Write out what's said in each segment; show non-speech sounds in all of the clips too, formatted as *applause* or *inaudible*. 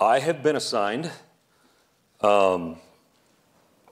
I have been assigned um,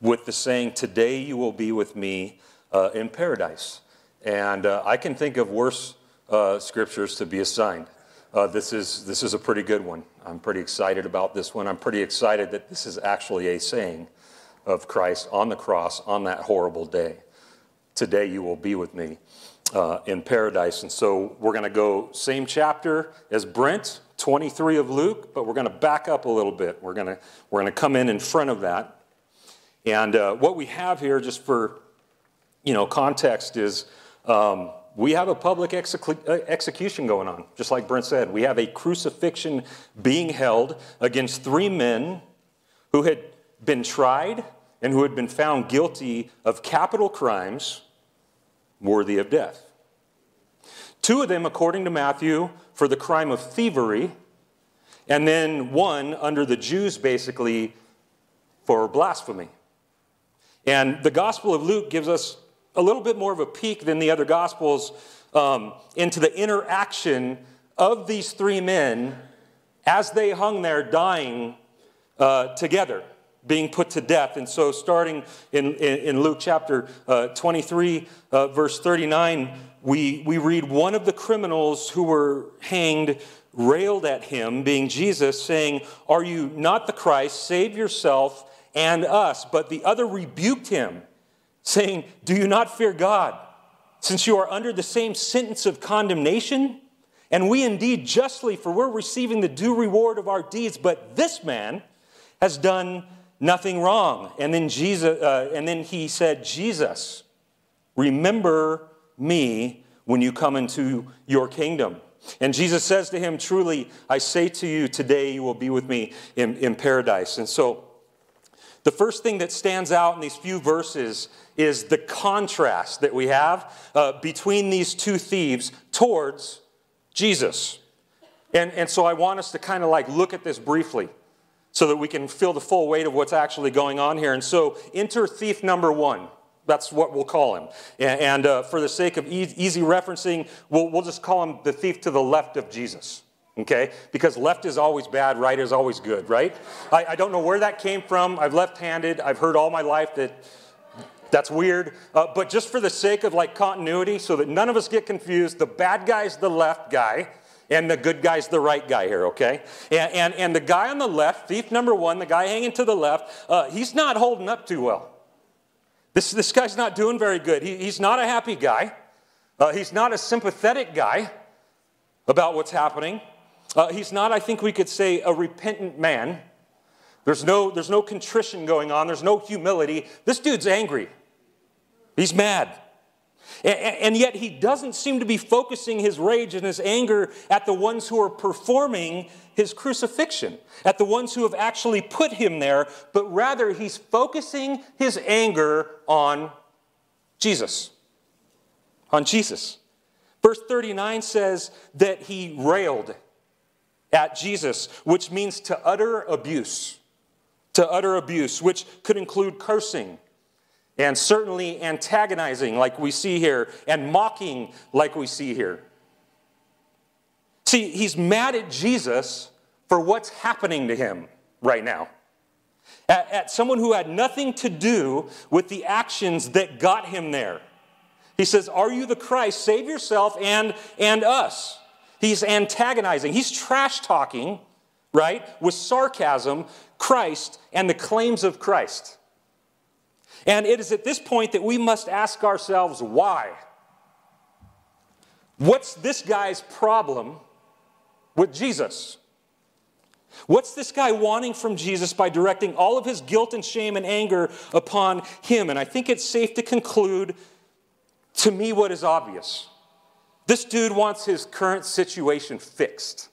with the saying, Today you will be with me uh, in paradise. And uh, I can think of worse uh, scriptures to be assigned. Uh, this, is, this is a pretty good one. I'm pretty excited about this one. I'm pretty excited that this is actually a saying of Christ on the cross on that horrible day. Today you will be with me uh, in paradise. And so we're going to go same chapter as Brent, 23 of Luke, but we're going to back up a little bit. We're going to, we're going to come in in front of that. And uh, what we have here, just for you know context, is um, we have a public execu- uh, execution going on, just like Brent said. We have a crucifixion being held against three men who had been tried and who had been found guilty of capital crimes worthy of death. Two of them, according to Matthew, for the crime of thievery, and then one under the Jews, basically, for blasphemy. And the Gospel of Luke gives us a little bit more of a peek than the other Gospels um, into the interaction of these three men as they hung there dying uh, together being put to death. And so, starting in, in, in Luke chapter uh, 23, uh, verse 39, we, we read one of the criminals who were hanged railed at him, being Jesus, saying, Are you not the Christ? Save yourself and us. But the other rebuked him, saying, Do you not fear God, since you are under the same sentence of condemnation? And we indeed justly, for we're receiving the due reward of our deeds, but this man has done nothing wrong. And then Jesus, uh, and then he said, Jesus, remember me when you come into your kingdom. And Jesus says to him, Truly, I say to you, today you will be with me in, in paradise. And so, the first thing that stands out in these few verses is the contrast that we have uh, between these two thieves towards Jesus. And, and so I want us to kind of like look at this briefly so that we can feel the full weight of what's actually going on here. And so, enter thief number one. That's what we'll call him. And, and uh, for the sake of e- easy referencing, we'll, we'll just call him the thief to the left of Jesus. Okay? Because left is always bad, right is always good, right? I, I don't know where that came from. I've left handed. I've heard all my life that that's weird. Uh, but just for the sake of like continuity, so that none of us get confused, the bad guy's the left guy and the good guy's the right guy here, okay? And, and, and the guy on the left, thief number one, the guy hanging to the left, uh, he's not holding up too well. This, this guy's not doing very good. He, he's not a happy guy. Uh, he's not a sympathetic guy about what's happening. Uh, he's not, I think we could say, a repentant man. There's no, there's no contrition going on, there's no humility. This dude's angry. He's mad. And yet he doesn't seem to be focusing his rage and his anger at the ones who are performing his crucifixion, at the ones who have actually put him there, but rather he's focusing his anger on Jesus. On Jesus. Verse 39 says that he railed at Jesus, which means to utter abuse. To utter abuse, which could include cursing and certainly antagonizing, like we see here, and mocking, like we see here. See, he's mad at Jesus for what's happening to him right now. At, at, someone who had nothing to do with the actions that got him there. He says, Are you the Christ? Save yourself and, and us. He's antagonizing, he's trash talking, right, with sarcasm, Christ and the claims of Christ. And it is at this point that we must ask ourselves why. What's this guy's problem with Jesus? What's this guy wanting from Jesus by directing all of his guilt and shame and anger upon him? And I think it's safe to conclude to me what is obvious. This dude wants his current situation fixed.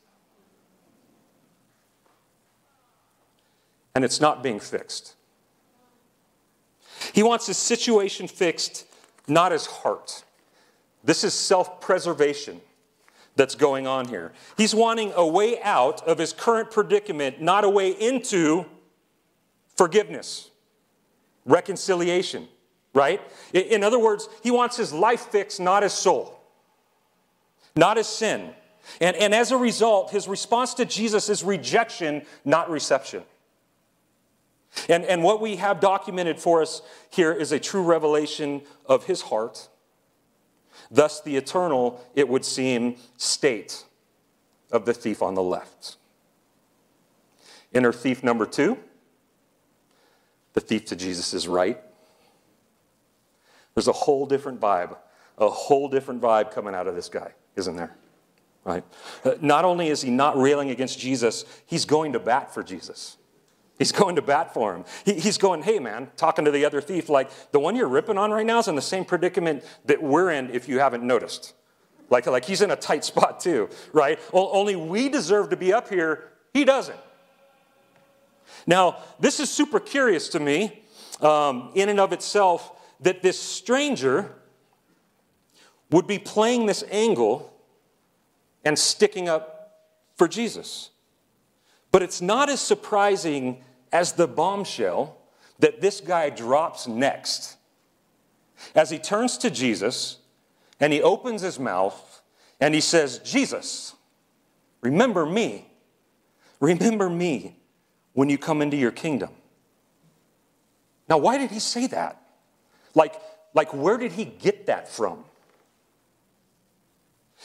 And it's not being fixed. He wants his situation fixed, not his heart. This is self preservation that's going on here. He's wanting a way out of his current predicament, not a way into forgiveness, reconciliation, right? In other words, he wants his life fixed, not his soul, not his sin. And, and as a result, his response to Jesus is rejection, not reception. And, and what we have documented for us here is a true revelation of his heart. Thus, the eternal, it would seem, state of the thief on the left. Inner thief number two, the thief to Jesus right. There's a whole different vibe, a whole different vibe coming out of this guy, isn't there? Right? Uh, not only is he not railing against Jesus, he's going to bat for Jesus. He's going to bat for him. He, he's going, hey man, talking to the other thief, like the one you're ripping on right now is in the same predicament that we're in if you haven't noticed. Like, like he's in a tight spot too, right? Only we deserve to be up here, he doesn't. Now, this is super curious to me um, in and of itself that this stranger would be playing this angle and sticking up for Jesus. But it's not as surprising as the bombshell that this guy drops next. As he turns to Jesus and he opens his mouth and he says, Jesus, remember me. Remember me when you come into your kingdom. Now, why did he say that? Like, like where did he get that from?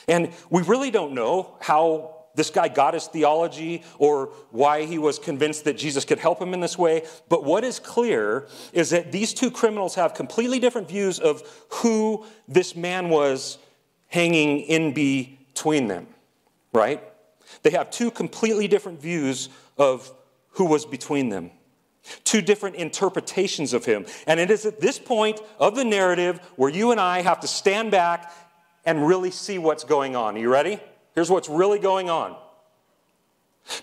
And we really don't know how this guy got his theology or why he was convinced that Jesus could help him in this way. But what is clear is that these two criminals have completely different views of who this man was hanging in between them, right? They have two completely different views of who was between them. Two different interpretations of him. And it is at this point of the narrative where you and I have to stand back and really see what's going on. Are you ready? Here's what's really going on.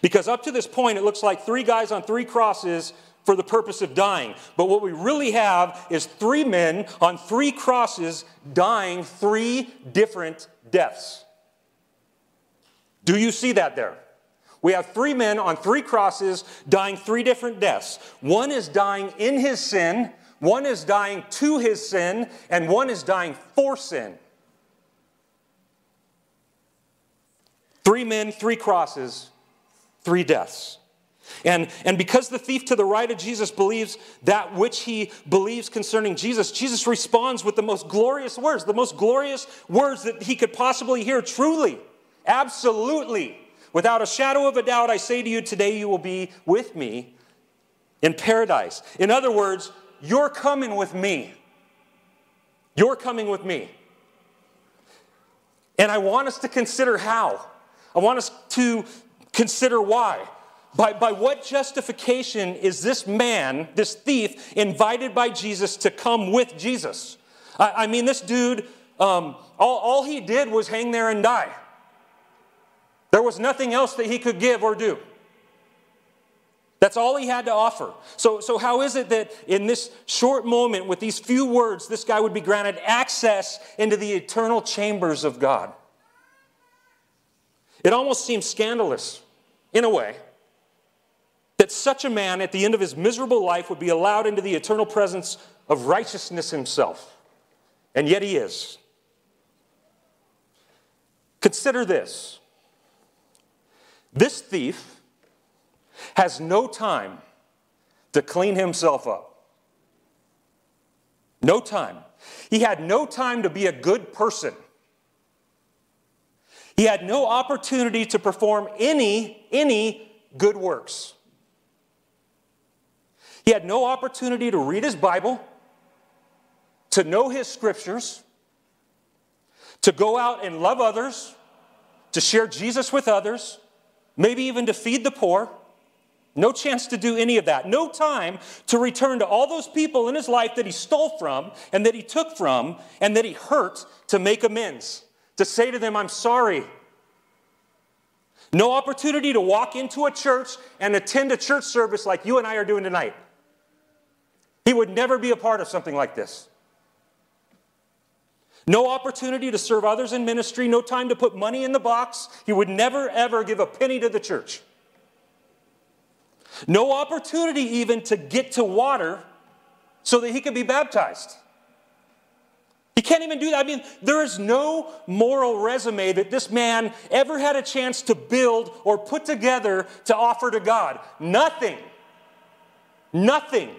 Because up to this point, it looks like three guys on three crosses for the purpose of dying. But what we really have is three men on three crosses dying three different deaths. Do you see that there? We have three men on three crosses dying three different deaths. One is dying in his sin, one is dying to his sin, and one is dying for sin. Three men, three crosses, three deaths. And, and because the thief to the right of Jesus believes that which he believes concerning Jesus, Jesus responds with the most glorious words, the most glorious words that he could possibly hear. Truly, absolutely, without a shadow of a doubt, I say to you, today you will be with me in paradise. In other words, you're coming with me. You're coming with me. And I want us to consider how. I want us to consider why. By, by what justification is this man, this thief, invited by Jesus to come with Jesus? I, I mean, this dude, um, all, all he did was hang there and die. There was nothing else that he could give or do. That's all he had to offer. So, so how is it that in this short moment, with these few words, this guy would be granted access into the eternal chambers of God? It almost seems scandalous, in a way, that such a man at the end of his miserable life would be allowed into the eternal presence of righteousness himself. And yet he is. Consider this this thief has no time to clean himself up. No time. He had no time to be a good person. He had no opportunity to perform any, any good works. He had no opportunity to read his Bible, to know his scriptures, to go out and love others, to share Jesus with others, maybe even to feed the poor. No chance to do any of that. No time to return to all those people in his life that he stole from and that he took from and that he hurt to make amends to say to them, I'm sorry. No opportunity to walk into a church and attend a church service like you and I are doing tonight. He would never be a part of something like this. No opportunity to serve others in ministry, no time to put money in the box. He would never, ever give a penny to the church. No opportunity even to get to water so that he could be baptized. He can't even do that. I mean, there is no moral resume that this man ever had a chance to build or put together to offer to God. Nothing. Nothing.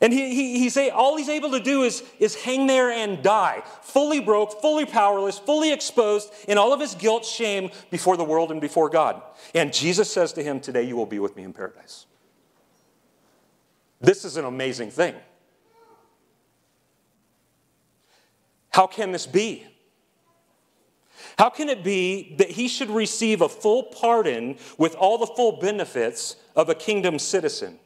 And he, he, he's all he's able to do is, is hang there and die, fully broke, fully powerless, fully exposed in all of his guilt, shame before the world and before God. And Jesus says to him, Today you will be with me in paradise. This is an amazing thing. How can this be? How can it be that he should receive a full pardon with all the full benefits of a kingdom citizen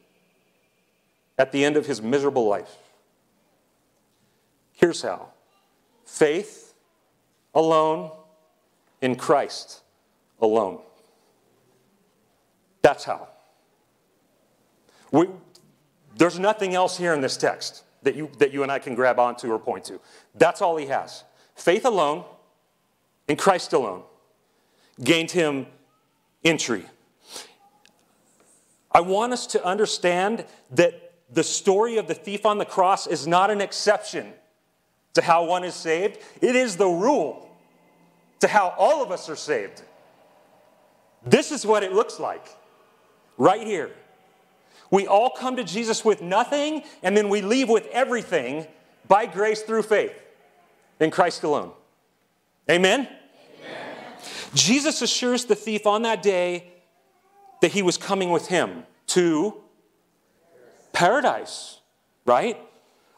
at the end of his miserable life? Here's how faith alone in Christ alone. That's how. We, there's nothing else here in this text that you, that you and I can grab onto or point to. That's all he has. Faith alone in Christ alone gained him entry. I want us to understand that the story of the thief on the cross is not an exception to how one is saved, it is the rule to how all of us are saved. This is what it looks like right here. We all come to Jesus with nothing, and then we leave with everything by grace through faith in Christ alone. Amen? Amen? Jesus assures the thief on that day that he was coming with him to paradise, right?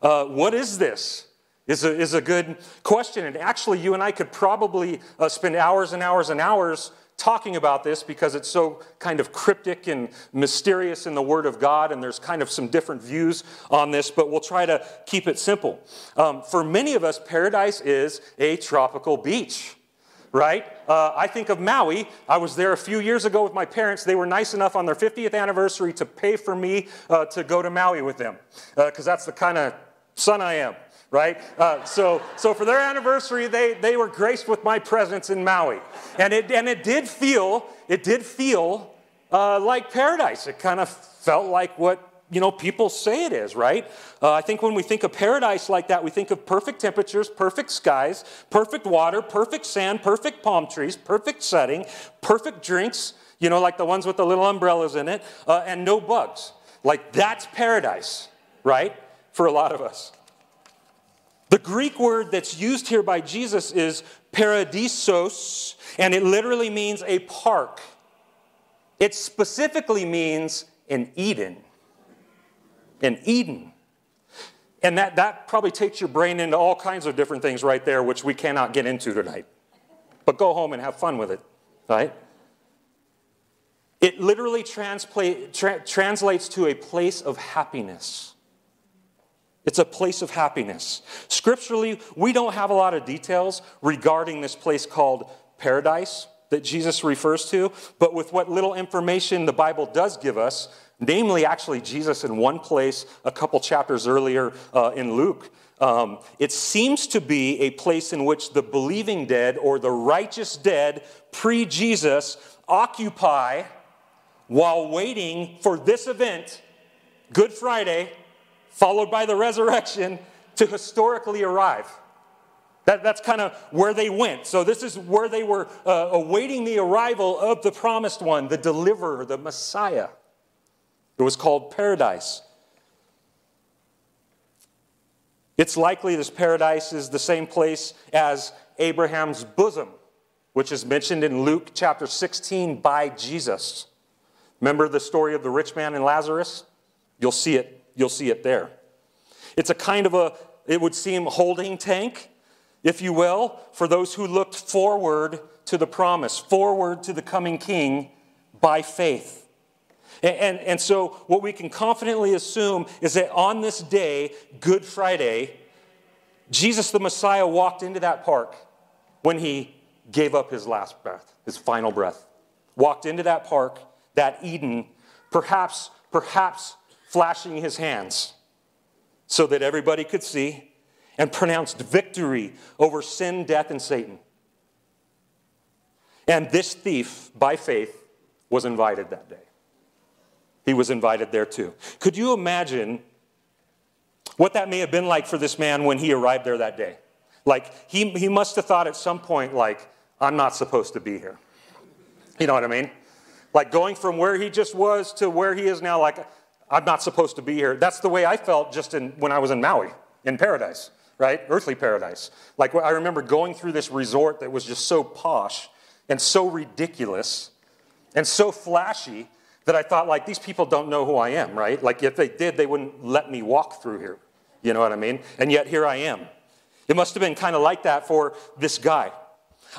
Uh, what is this? Is a, is a good question. And actually, you and I could probably uh, spend hours and hours and hours talking about this because it's so kind of cryptic and mysterious in the Word of God, and there's kind of some different views on this, but we'll try to keep it simple. Um, for many of us, paradise is a tropical beach. Right? Uh, I think of Maui. I was there a few years ago with my parents. They were nice enough on their 50th anniversary to pay for me uh, to go to Maui with them, because uh, that's the kind of son I am right? Uh, so, so for their anniversary, they, they were graced with my presence in Maui. And it, and it did feel, it did feel uh, like paradise. It kind of felt like what you know people say it is right uh, i think when we think of paradise like that we think of perfect temperatures perfect skies perfect water perfect sand perfect palm trees perfect setting perfect drinks you know like the ones with the little umbrellas in it uh, and no bugs like that's paradise right for a lot of us the Greek word that's used here by Jesus is paradisos, and it literally means a park. It specifically means an Eden. An Eden. And that, that probably takes your brain into all kinds of different things right there, which we cannot get into tonight. But go home and have fun with it, right? It literally tra- translates to a place of happiness. It's a place of happiness. Scripturally, we don't have a lot of details regarding this place called paradise that Jesus refers to, but with what little information the Bible does give us, namely, actually, Jesus in one place a couple chapters earlier uh, in Luke, um, it seems to be a place in which the believing dead or the righteous dead pre Jesus occupy while waiting for this event, Good Friday, followed by the resurrection, to historically arrive. That, that's kind of where they went. So, this is where they were uh, awaiting the arrival of the promised one, the deliverer, the Messiah. It was called paradise. It's likely this paradise is the same place as Abraham's bosom, which is mentioned in Luke chapter 16 by Jesus. Remember the story of the rich man and Lazarus? You'll see it You'll see it there. It's a kind of a, it would seem, holding tank, if you will, for those who looked forward to the promise, forward to the coming king by faith. And, and, and, so, what we can confidently assume is that on this day, Good Friday, Jesus the Messiah walked into that park when he gave up his last breath, his final breath. Walked into that park, that Eden, perhaps, perhaps flashing his hands so that everybody could see and pronounced victory over sin, death, and Satan. And this thief, by faith, was invited that day. He was invited there too. Could you imagine what that may have been like for this man when he arrived there that day. Like, he, he must have thought at some point, like, I'm not supposed to be here. You know what I mean? Like going from where he just was to where he is now, like, I'm not supposed to be here. That's the way I felt just in, when I was in Maui, in paradise, right? Earthly paradise. Like, I remember going through this resort that was just so posh and so ridiculous and so flashy that I thought, like, these people don't know who I am, right? Like, if they did, they wouldn't let me walk through here. You know what I mean? And yet, here I am. It must have been kind of like that for this guy.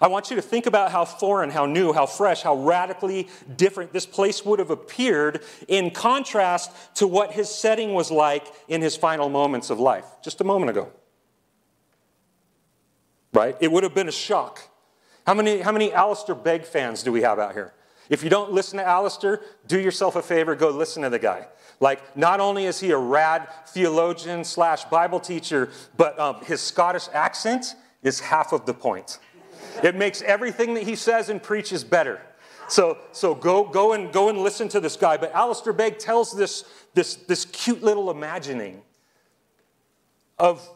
I want you to think about how foreign, how new, how fresh, how radically different this place would have appeared in contrast to what his setting was like in his final moments of life, just a moment ago. Right? It would have been a shock. How many, how many Alistair Begg fans do we have out here? If you don't listen to Alistair, do yourself a favor, go listen to the guy. Like, not only is he a rad theologian slash Bible teacher, but um, his Scottish accent is half of the point. It makes everything that he says and preaches better. So, so go, go, and, go and listen to this guy. But Alistair Begg tells this, this, this cute little imagining of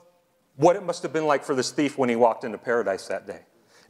what it must have been like for this thief when he walked into paradise that day.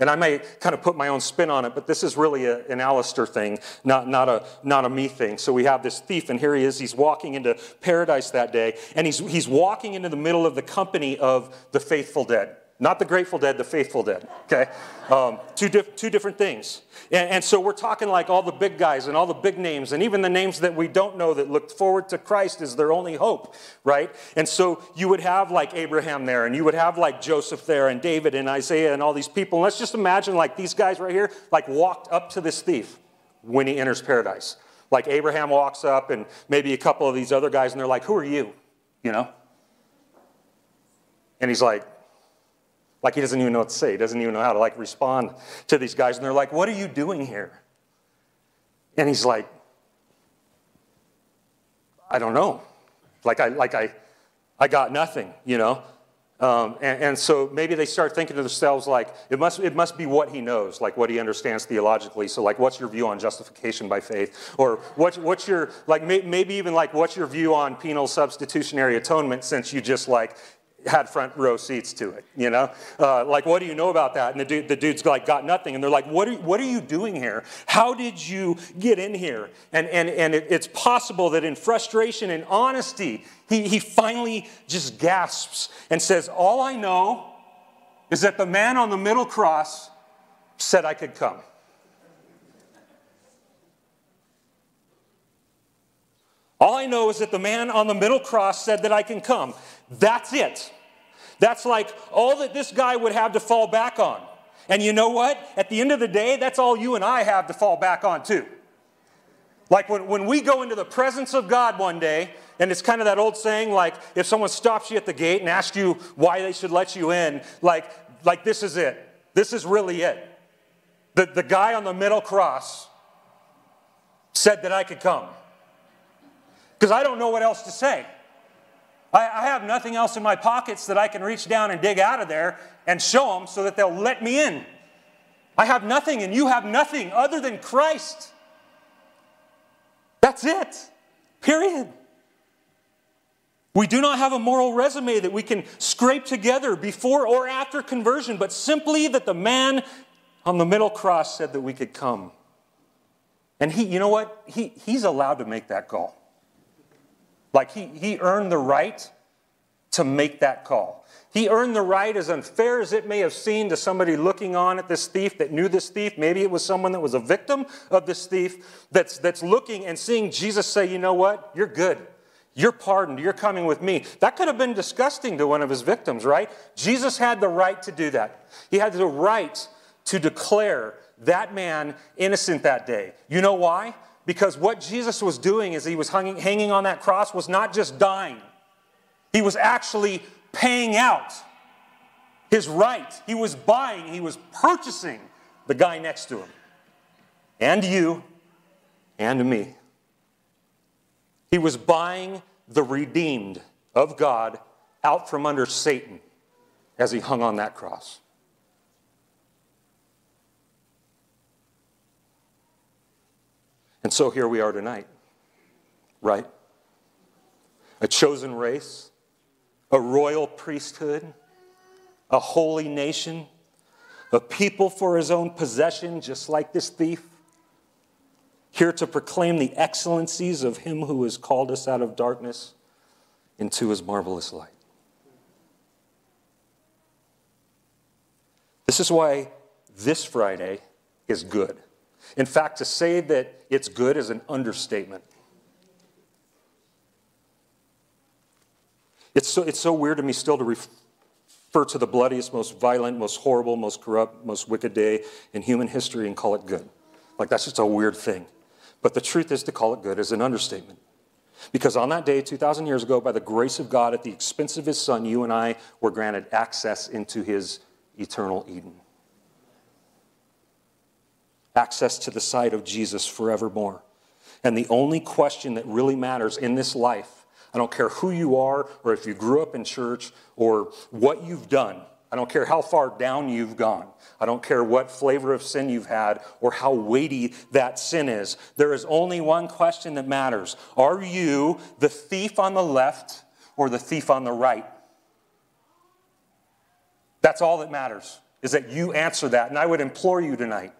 And I may kind of put my own spin on it, but this is really a, an Alistair thing, not, not, a, not a me thing. So we have this thief, and here he is. He's walking into paradise that day, and he's, he's walking into the middle of the company of the faithful dead. Not the Grateful Dead, the Faithful Dead, okay? Um, two, dif- two different things. And, and, so we're talking like all the big guys and all the big names, and even the names that we don't know that looked forward to Christ as their only hope, right? And so you would have like Abraham there, and you would have like Joseph there, and David and Isaiah and all these people. And let's just imagine like these guys right here, like walked up to this thief when he enters paradise. Like Abraham walks up, and maybe a couple of these other guys, and they're like, Who are you? You know? And he's like, like he doesn't even know what to say. He doesn't even know how to like respond to these guys. And they're like, What are you doing here? And he's like, I don't know. Like I like I I got nothing, you know? Um, and, and, so maybe they start thinking to themselves like it must, it must be what he knows like what he understands theologically so like what's your view on justification by faith or what, what's your like may, maybe even like what's your view on penal substitutionary atonement since you just like had front row seats to it, you know? Uh, like, what do you know about that? And the, dude, the dude's like, got nothing. And they're like, what are, what are you doing here? How did you get in here? And, and, and it, it's possible that in frustration and honesty, he, he finally just gasps and says, All I know is that the man on the middle cross said I could come. All I know is that the man on the middle cross said that I can come. That's it. That's like all that this guy would have to fall back on. And you know what? At the end of the day, that's all you and I have to fall back on, too. Like when, when we go into the presence of God one day, and it's kind of that old saying, like if someone stops you at the gate and asks you why they should let you in, like, like this is it. This is really it. The, the guy on the middle cross said that I could come. Because I don't know what else to say. I, have nothing else in my pockets that I can reach down and dig out of there and show them so that they'll let me in. I have nothing, and you have nothing other than Christ. That's it. Period. We do not have a moral resume that we can scrape together before or after conversion, but simply that the man on the middle cross said that we could come. And he, you know what? He, he's allowed to make that call. Like he, he earned the right to make that call. He earned the right, as unfair as it may have seemed to somebody looking on at this thief that knew this thief. Maybe it was someone that was a victim of this thief that's, that's looking and seeing Jesus say, You know what? You're good. You're pardoned. You're coming with me. That could have been disgusting to one of his victims, right? Jesus had the right to do that. He had the right to declare that man innocent that day. You know why? Because what Jesus was doing as he was hanging on that cross was not just dying, he was actually paying out his right. He was buying, he was purchasing the guy next to him, and you, and me. He was buying the redeemed of God out from under Satan as he hung on that cross. And so here we are tonight, right? A chosen race, a royal priesthood, a holy nation, a people for his own possession, just like this thief, here to proclaim the excellencies of him who has called us out of darkness into his marvelous light. This is why this Friday is good. In fact, to say that it's good is an understatement. It's so, it's so weird to me still to refer to the bloodiest, most violent, most horrible, most corrupt, most wicked day in human history and call it good. Like, that's just a weird thing. But the truth is, to call it good is an understatement. Because on that day, 2,000 years ago, by the grace of God, at the expense of his son, you and I were granted access into his eternal Eden. Access to the side of Jesus forevermore. And the only question that really matters in this life, I don't care who you are or if you grew up in church or what you've done, I don't care how far down you've gone. I don't care what flavor of sin you've had or how weighty that sin is. There is only one question that matters Are you the thief on the left or the thief on the right? That's all that matters, is that you answer that. And I would implore you tonight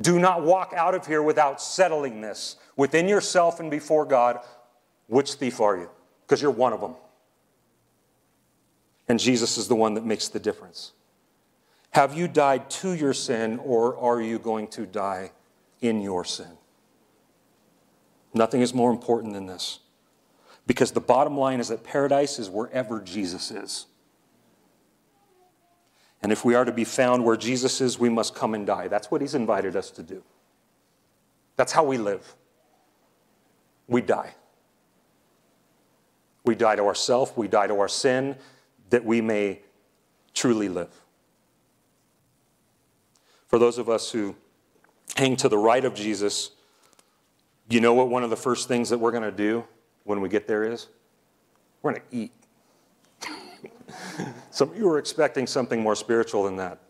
do not walk out of here without settling this within yourself and before God. Which thief are you? Because you're one of them. And Jesus is the one that makes the difference. Have you died to your sin, or are you going to die in your sin? Nothing is more important than this. Because the bottom line is that paradise is wherever Jesus is. And if we are to be found where Jesus is, we must come and die. That's what he's invited us to do. That's how we live. We die. We die to ourself, we die to our sin, that we may truly live. For those of us who hang to the right of Jesus, you know what one of the first things that we're going to do when we get there is? We're going to eat. *laughs* Some you were expecting something more spiritual than that.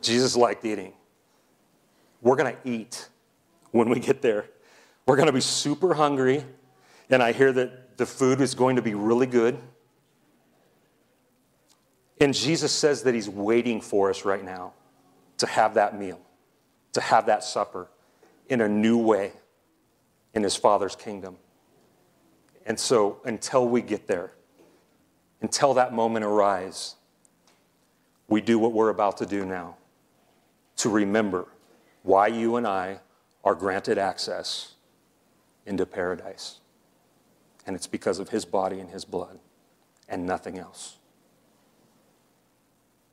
Jesus liked eating. We're going to eat when we get there. We're going to be super hungry, and I hear that the food is going to be really good. And Jesus says that He's waiting for us right now to have that meal, to have that supper in a new way in His Father's kingdom. And so until we get there, until that moment arrives, we do what we're about to do now to remember why you and I are granted access into paradise. And it's because of his body and his blood and nothing else.